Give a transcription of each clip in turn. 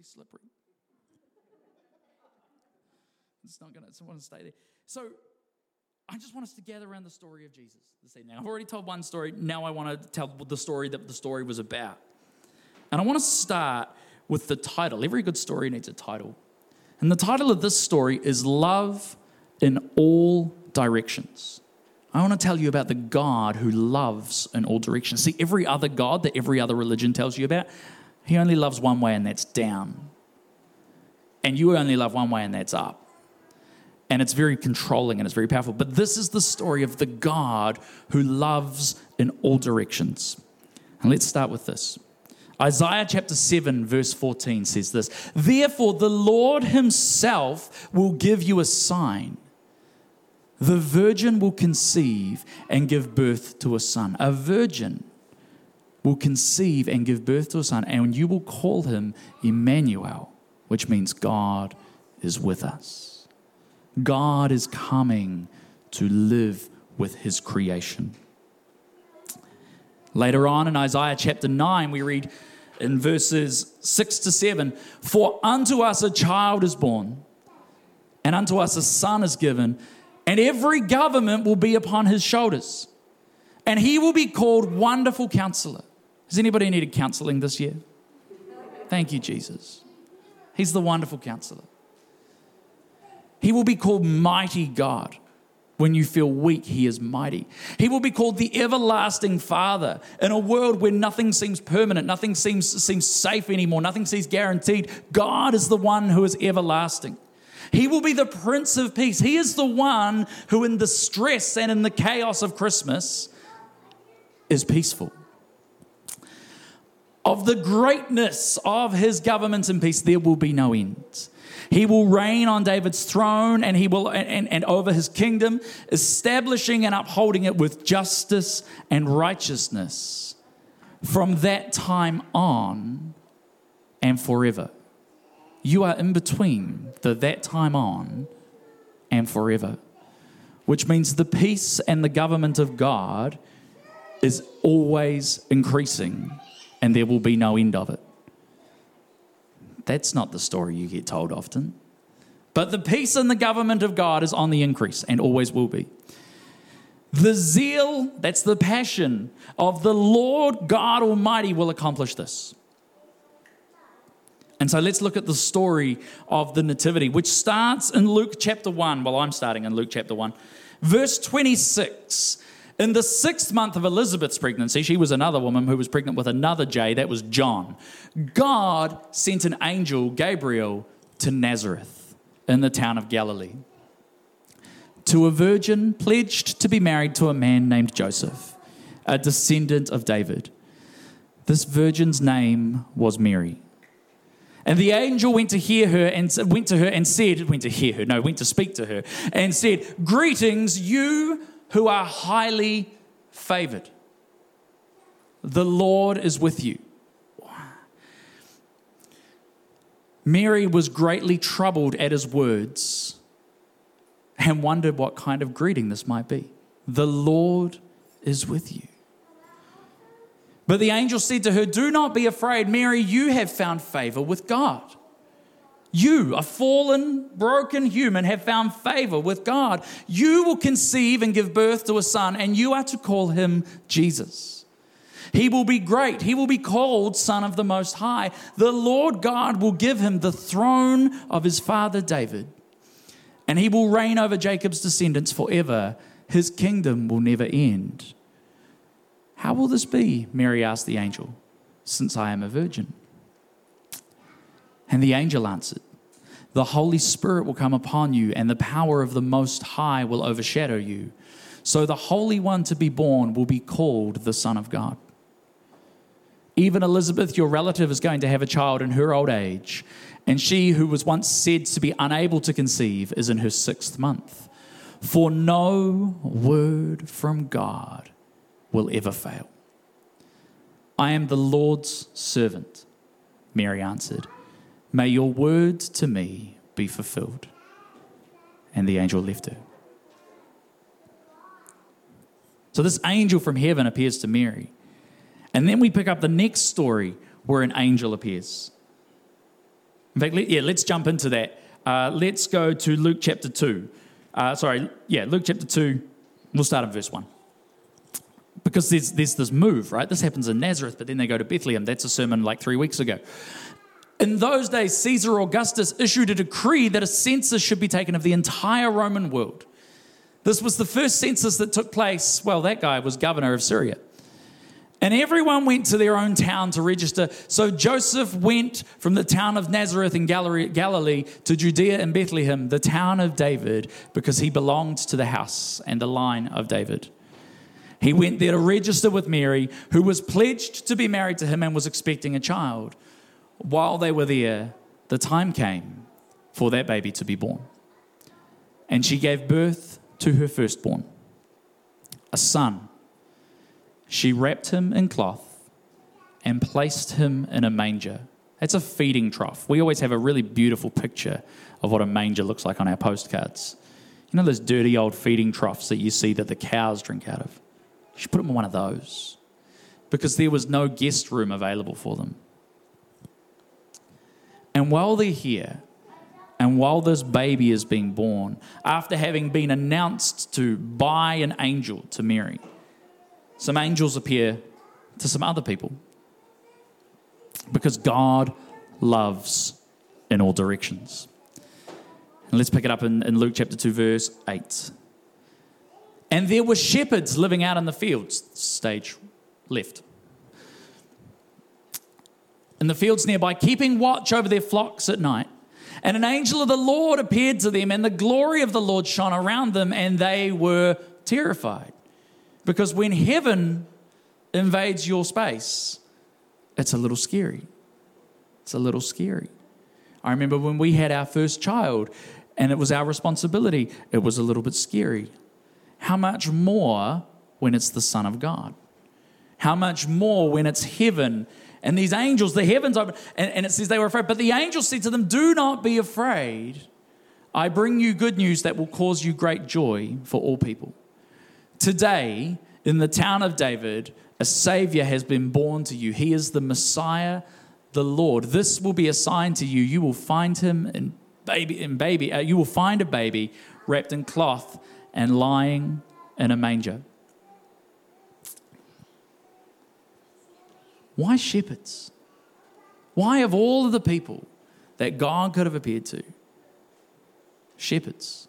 really slippery. It's not going to, want to stay there. So I just want us to gather around the story of Jesus this evening. I've already told one story. Now I want to tell the story that the story was about. And I want to start with the title. Every good story needs a title. And the title of this story is Love in All Directions. I want to tell you about the God who loves in all directions. See, every other God that every other religion tells you about, he only loves one way, and that's down. And you only love one way, and that's up. And it's very controlling and it's very powerful. But this is the story of the God who loves in all directions. And let's start with this. Isaiah chapter 7, verse 14 says this Therefore, the Lord himself will give you a sign. The virgin will conceive and give birth to a son. A virgin will conceive and give birth to a son, and you will call him Emmanuel, which means God is with us. God is coming to live with his creation. Later on in Isaiah chapter 9, we read in verses 6 to 7 For unto us a child is born, and unto us a son is given and every government will be upon his shoulders. And he will be called Wonderful Counselor. Has anybody needed counseling this year? Thank you, Jesus. He's the Wonderful Counselor. He will be called Mighty God. When you feel weak, he is mighty. He will be called the everlasting Father. In a world where nothing seems permanent, nothing seems, seems safe anymore, nothing seems guaranteed, God is the one who is everlasting. He will be the Prince of Peace. He is the one who, in the stress and in the chaos of Christmas, is peaceful. Of the greatness of his government and peace, there will be no end. He will reign on David's throne and he will and, and over his kingdom, establishing and upholding it with justice and righteousness from that time on and forever. You are in between the that time on and forever, which means the peace and the government of God is always increasing and there will be no end of it. That's not the story you get told often. But the peace and the government of God is on the increase and always will be. The zeal, that's the passion of the Lord God Almighty, will accomplish this. And so let's look at the story of the Nativity, which starts in Luke chapter 1. Well, I'm starting in Luke chapter 1. Verse 26. In the sixth month of Elizabeth's pregnancy, she was another woman who was pregnant with another J, that was John. God sent an angel, Gabriel, to Nazareth in the town of Galilee to a virgin pledged to be married to a man named Joseph, a descendant of David. This virgin's name was Mary. And the angel went to hear her and went to her and said, went to hear her, no, went to speak to her and said, Greetings, you who are highly favored. The Lord is with you. Mary was greatly troubled at his words and wondered what kind of greeting this might be. The Lord is with you. But the angel said to her, Do not be afraid, Mary, you have found favor with God. You, a fallen, broken human, have found favor with God. You will conceive and give birth to a son, and you are to call him Jesus. He will be great. He will be called Son of the Most High. The Lord God will give him the throne of his father David, and he will reign over Jacob's descendants forever. His kingdom will never end. How will this be? Mary asked the angel, since I am a virgin. And the angel answered, The Holy Spirit will come upon you, and the power of the Most High will overshadow you. So the Holy One to be born will be called the Son of God. Even Elizabeth, your relative, is going to have a child in her old age, and she who was once said to be unable to conceive is in her sixth month. For no word from God will ever fail. I am the Lord's servant, Mary answered. May your words to me be fulfilled. And the angel left her. So, this angel from heaven appears to Mary. And then we pick up the next story where an angel appears. In fact, yeah, let's jump into that. Uh, let's go to Luke chapter 2. Uh, sorry, yeah, Luke chapter 2. We'll start at verse 1. Because there's, there's this move, right? This happens in Nazareth, but then they go to Bethlehem. That's a sermon like three weeks ago. In those days, Caesar Augustus issued a decree that a census should be taken of the entire Roman world. This was the first census that took place. Well, that guy was governor of Syria. And everyone went to their own town to register. So Joseph went from the town of Nazareth in Galilee to Judea and Bethlehem, the town of David, because he belonged to the house and the line of David. He went there to register with Mary, who was pledged to be married to him and was expecting a child. While they were there, the time came for that baby to be born. And she gave birth to her firstborn, a son. She wrapped him in cloth and placed him in a manger. It's a feeding trough. We always have a really beautiful picture of what a manger looks like on our postcards. You know those dirty old feeding troughs that you see that the cows drink out of? Should put them in one of those because there was no guest room available for them. And while they're here, and while this baby is being born, after having been announced to by an angel to Mary, some angels appear to some other people. Because God loves in all directions. And let's pick it up in, in Luke chapter 2, verse 8. And there were shepherds living out in the fields, stage left in the fields nearby, keeping watch over their flocks at night. And an angel of the Lord appeared to them, and the glory of the Lord shone around them, and they were terrified. Because when heaven invades your space, it's a little scary. It's a little scary. I remember when we had our first child, and it was our responsibility, it was a little bit scary. How much more when it's the Son of God? How much more when it's heaven and these angels, the heavens open, and, and it says they were afraid. But the angel said to them, Do not be afraid. I bring you good news that will cause you great joy for all people. Today, in the town of David, a Savior has been born to you. He is the Messiah, the Lord. This will be a sign to you. You will find him in baby, in baby. Uh, you will find a baby wrapped in cloth and lying in a manger. Why shepherds? Why, of all of the people that God could have appeared to, shepherds?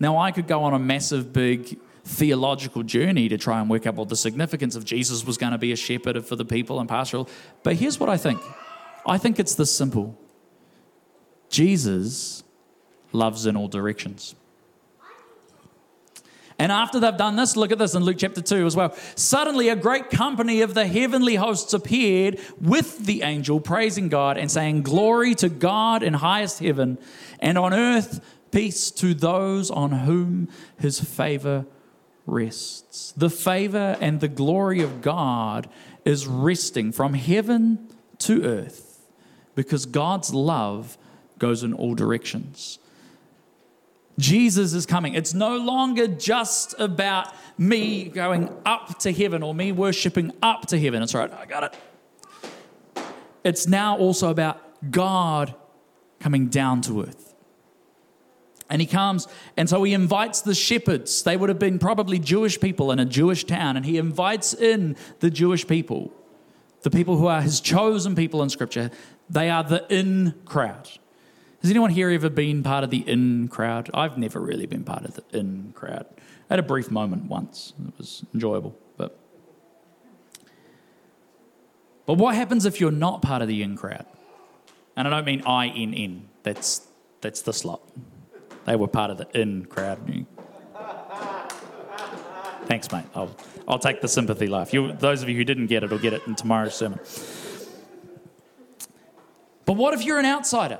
Now, I could go on a massive, big theological journey to try and work out what the significance of Jesus was going to be a shepherd for the people and pastoral. But here's what I think I think it's this simple Jesus loves in all directions. And after they've done this, look at this in Luke chapter 2 as well. Suddenly, a great company of the heavenly hosts appeared with the angel, praising God and saying, Glory to God in highest heaven, and on earth, peace to those on whom his favor rests. The favor and the glory of God is resting from heaven to earth because God's love goes in all directions. Jesus is coming. It's no longer just about me going up to heaven or me worshiping up to heaven. It's right, I got it. It's now also about God coming down to earth. And he comes, and so he invites the shepherds. They would have been probably Jewish people in a Jewish town, and he invites in the Jewish people, the people who are his chosen people in Scripture. They are the in crowd. Has anyone here ever been part of the in crowd? I've never really been part of the in crowd. Had a brief moment once. It was enjoyable, but but what happens if you're not part of the in crowd? And I don't mean I in in. That's that's the slot. They were part of the in crowd. Thanks, mate. I'll I'll take the sympathy laugh. You, those of you who didn't get it will get it in tomorrow's sermon. But what if you're an outsider?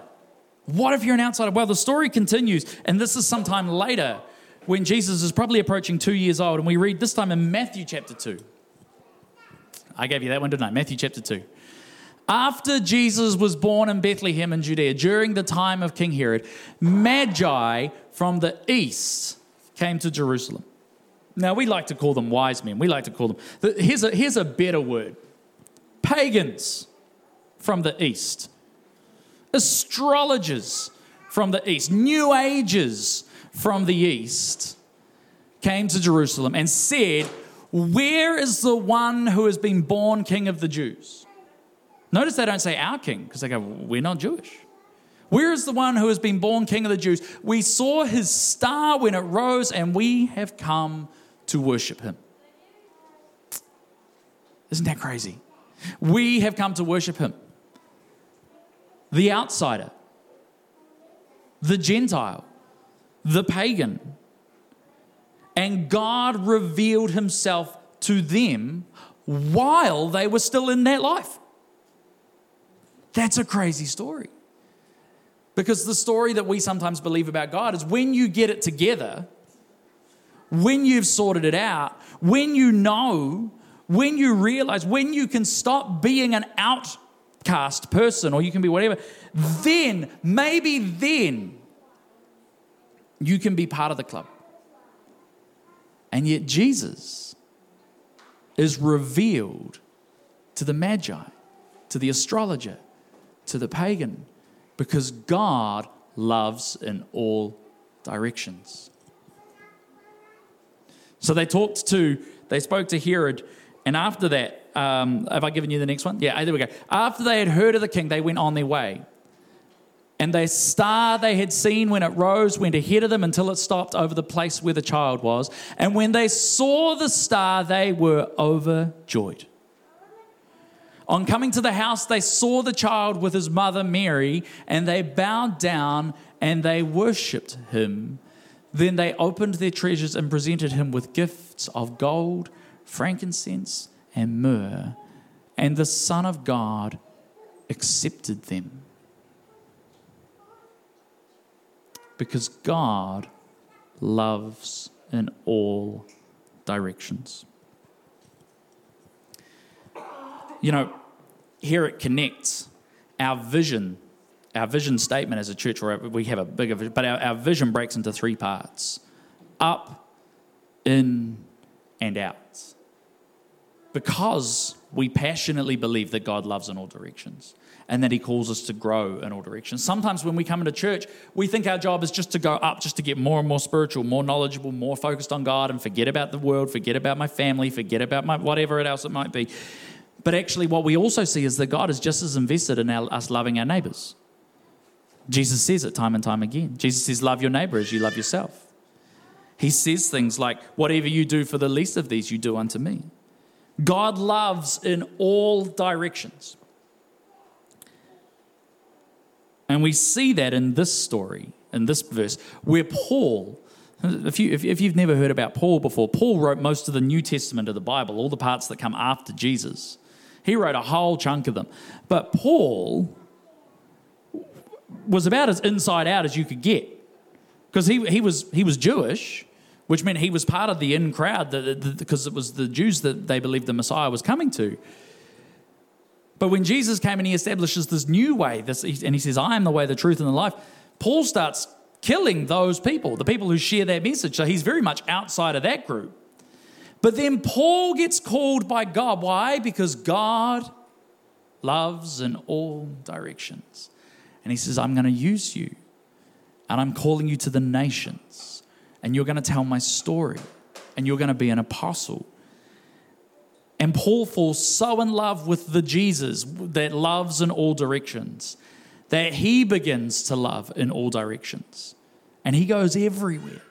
What if you're an outsider? Well, the story continues, and this is sometime later when Jesus is probably approaching two years old, and we read this time in Matthew chapter 2. I gave you that one, didn't I? Matthew chapter 2. After Jesus was born in Bethlehem in Judea, during the time of King Herod, Magi from the east came to Jerusalem. Now, we like to call them wise men. We like to call them, here's a, here's a better word pagans from the east astrologers from the east, New Ages from the east, came to Jerusalem and said, Where is the one who has been born king of the Jews? Notice they don't say our king because they go, We're not Jewish. Where is the one who has been born king of the Jews? We saw his star when it rose, and we have come to worship him. Isn't that crazy? We have come to worship him. The outsider, the Gentile, the pagan. And God revealed himself to them while they were still in that life. That's a crazy story. Because the story that we sometimes believe about God is when you get it together, when you've sorted it out, when you know, when you realize, when you can stop being an outcast person or you can be whatever, then, maybe then, you can be part of the club. And yet, Jesus is revealed to the Magi, to the astrologer, to the pagan, because God loves in all directions. So they talked to, they spoke to Herod, and after that, um, have I given you the next one? Yeah, there we go. After they had heard of the king, they went on their way. And the star they had seen when it rose went ahead of them until it stopped over the place where the child was. And when they saw the star, they were overjoyed. On coming to the house, they saw the child with his mother Mary, and they bowed down and they worshipped him. Then they opened their treasures and presented him with gifts of gold, frankincense, and myrrh. And the Son of God accepted them. Because God loves in all directions. You know, here it connects our vision, our vision statement as a church, or we have a bigger vision, but our, our vision breaks into three parts up, in, and out. Because we passionately believe that God loves in all directions and that He calls us to grow in all directions. Sometimes when we come into church, we think our job is just to go up, just to get more and more spiritual, more knowledgeable, more focused on God, and forget about the world, forget about my family, forget about my whatever else it might be. But actually, what we also see is that God is just as invested in our, us loving our neighbors. Jesus says it time and time again. Jesus says, Love your neighbor as you love yourself. He says things like, Whatever you do for the least of these, you do unto me. God loves in all directions. And we see that in this story, in this verse, where Paul, if, you, if, if you've never heard about Paul before, Paul wrote most of the New Testament of the Bible, all the parts that come after Jesus. He wrote a whole chunk of them. But Paul was about as inside out as you could get because he, he, was, he was Jewish, which meant he was part of the in crowd because it was the Jews that they believed the Messiah was coming to. But when Jesus came and he establishes this new way, this, and he says, I am the way, the truth, and the life, Paul starts killing those people, the people who share that message. So he's very much outside of that group. But then Paul gets called by God. Why? Because God loves in all directions. And he says, I'm going to use you. And I'm calling you to the nations. And you're going to tell my story. And you're going to be an apostle. And Paul falls so in love with the Jesus that loves in all directions that he begins to love in all directions. And he goes everywhere.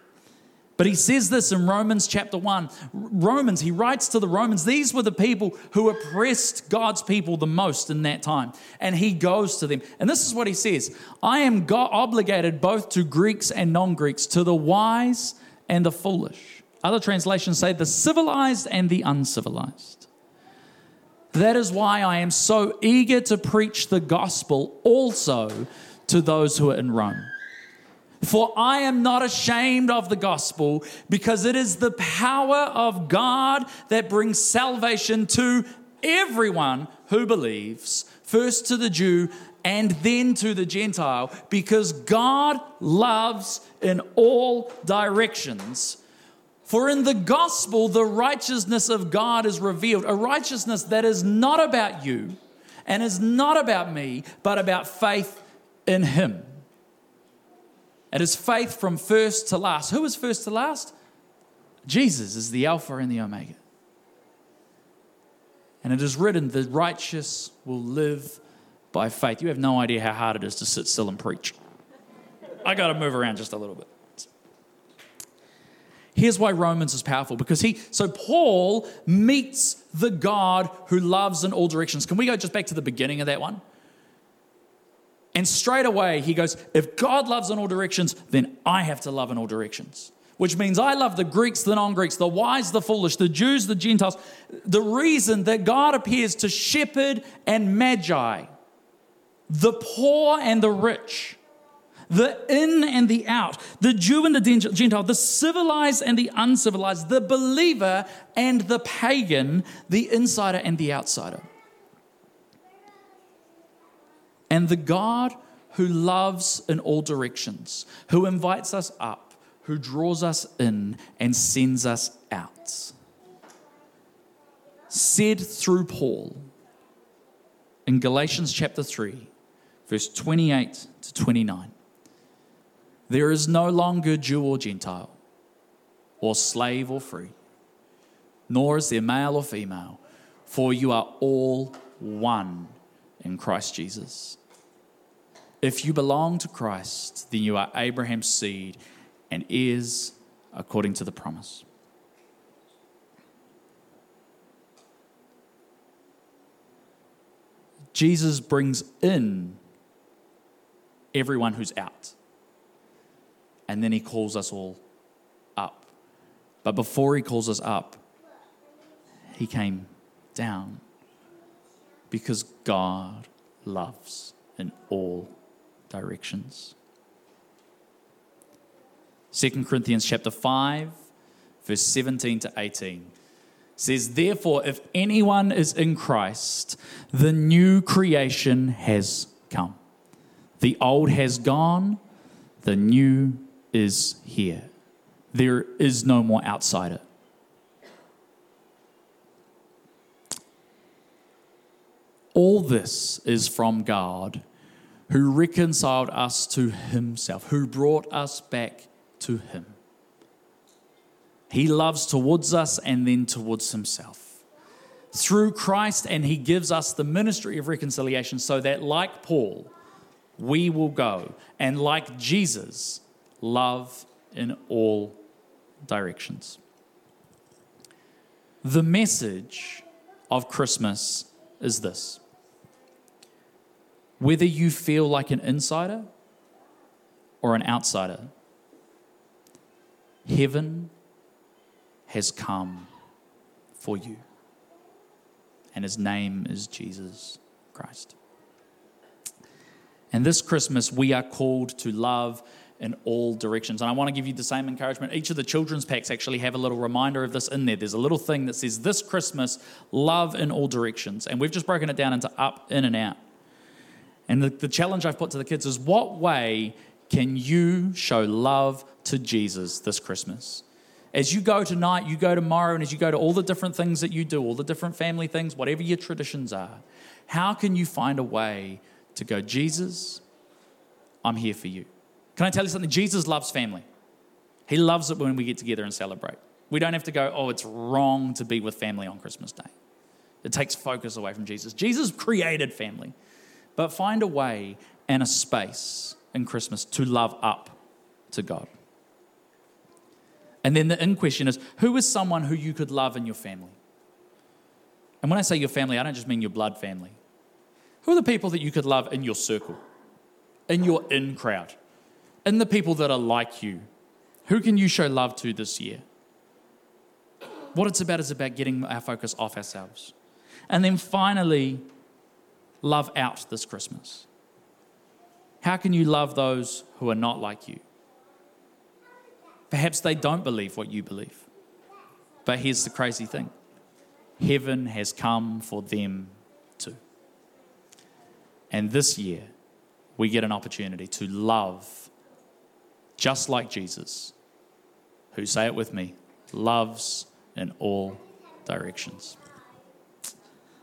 But he says this in Romans chapter 1. Romans, he writes to the Romans, these were the people who oppressed God's people the most in that time. And he goes to them. And this is what he says I am God obligated both to Greeks and non Greeks, to the wise and the foolish. Other translations say the civilized and the uncivilized. That is why I am so eager to preach the gospel also to those who are in Rome. For I am not ashamed of the gospel, because it is the power of God that brings salvation to everyone who believes, first to the Jew and then to the Gentile, because God loves in all directions. For in the gospel, the righteousness of God is revealed, a righteousness that is not about you and is not about me, but about faith in Him. It is faith from first to last. Who is first to last? Jesus is the Alpha and the Omega. And it is written, the righteous will live by faith. You have no idea how hard it is to sit still and preach. I got to move around just a little bit. Here's why Romans is powerful because he, so Paul meets the God who loves in all directions. Can we go just back to the beginning of that one? And straight away, he goes, If God loves in all directions, then I have to love in all directions. Which means I love the Greeks, the non Greeks, the wise, the foolish, the Jews, the Gentiles. The reason that God appears to shepherd and magi, the poor and the rich, the in and the out, the Jew and the Gentile, the civilized and the uncivilized, the believer and the pagan, the insider and the outsider. And the God who loves in all directions, who invites us up, who draws us in and sends us out. Said through Paul in Galatians chapter 3, verse 28 to 29. There is no longer Jew or Gentile, or slave or free, nor is there male or female, for you are all one in Christ Jesus. If you belong to Christ, then you are Abraham's seed and heirs according to the promise. Jesus brings in everyone who's out. And then he calls us all up. But before he calls us up, he came down because God loves in all directions. 2 Corinthians chapter 5 verse 17 to 18 says therefore if anyone is in Christ the new creation has come. The old has gone the new is here. There is no more outsider. All this is from God who reconciled us to himself, who brought us back to him. He loves towards us and then towards himself. Through Christ, and he gives us the ministry of reconciliation so that, like Paul, we will go and, like Jesus, love in all directions. The message of Christmas is this whether you feel like an insider or an outsider, heaven has come for you. And his name is Jesus Christ. And this Christmas, we are called to love in all directions. And I want to give you the same encouragement. Each of the children's packs actually have a little reminder of this in there. There's a little thing that says, This Christmas, love in all directions. And we've just broken it down into up, in, and out. And the, the challenge I've put to the kids is what way can you show love to Jesus this Christmas? As you go tonight, you go tomorrow, and as you go to all the different things that you do, all the different family things, whatever your traditions are, how can you find a way to go, Jesus, I'm here for you? Can I tell you something? Jesus loves family. He loves it when we get together and celebrate. We don't have to go, oh, it's wrong to be with family on Christmas Day. It takes focus away from Jesus. Jesus created family but find a way and a space in Christmas to love up to God. And then the in question is who is someone who you could love in your family? And when I say your family, I don't just mean your blood family. Who are the people that you could love in your circle, in your in crowd, in the people that are like you? Who can you show love to this year? What it's about is about getting our focus off ourselves. And then finally, love out this Christmas? How can you love those who are not like you? Perhaps they don't believe what you believe. But here's the crazy thing heaven has come for them too. And this year, we get an opportunity to love just like Jesus, who, say it with me, loves in all directions.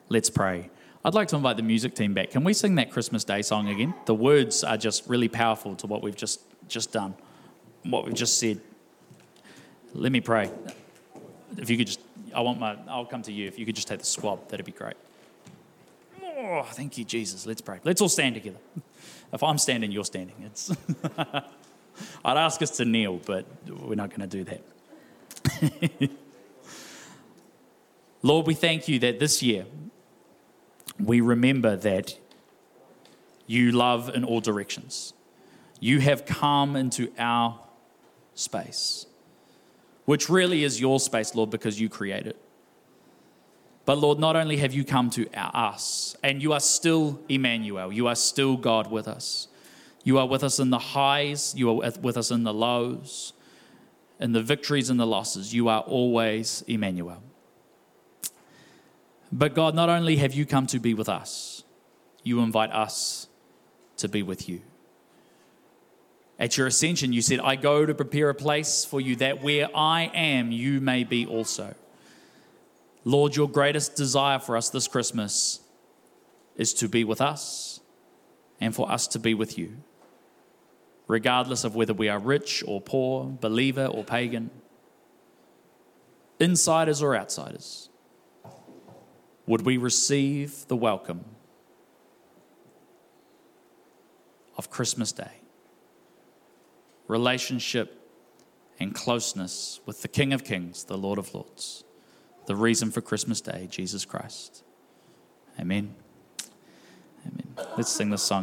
Let's pray. I'd like to invite the music team back. Can we sing that Christmas Day song again? The words are just really powerful to what we've just, just done, what we've just said. Let me pray. If you could just, I want my, I'll come to you. If you could just take the swab, that'd be great. Oh, thank you, Jesus. Let's pray. Let's all stand together. If I'm standing, you're standing. It's I'd ask us to kneel, but we're not going to do that. Lord, we thank you that this year we remember that you love in all directions. You have come into our space, which really is your space, Lord, because you created it. But Lord, not only have you come to our, us, and you are still Emmanuel, you are still God with us. You are with us in the highs, you are with us in the lows, in the victories and the losses. You are always Emmanuel. But God, not only have you come to be with us, you invite us to be with you. At your ascension, you said, I go to prepare a place for you that where I am, you may be also. Lord, your greatest desire for us this Christmas is to be with us and for us to be with you, regardless of whether we are rich or poor, believer or pagan, insiders or outsiders would we receive the welcome of Christmas Day? Relationship and closeness with the King of Kings, the Lord of Lords, the reason for Christmas Day, Jesus Christ. Amen. Amen. Let's sing this song.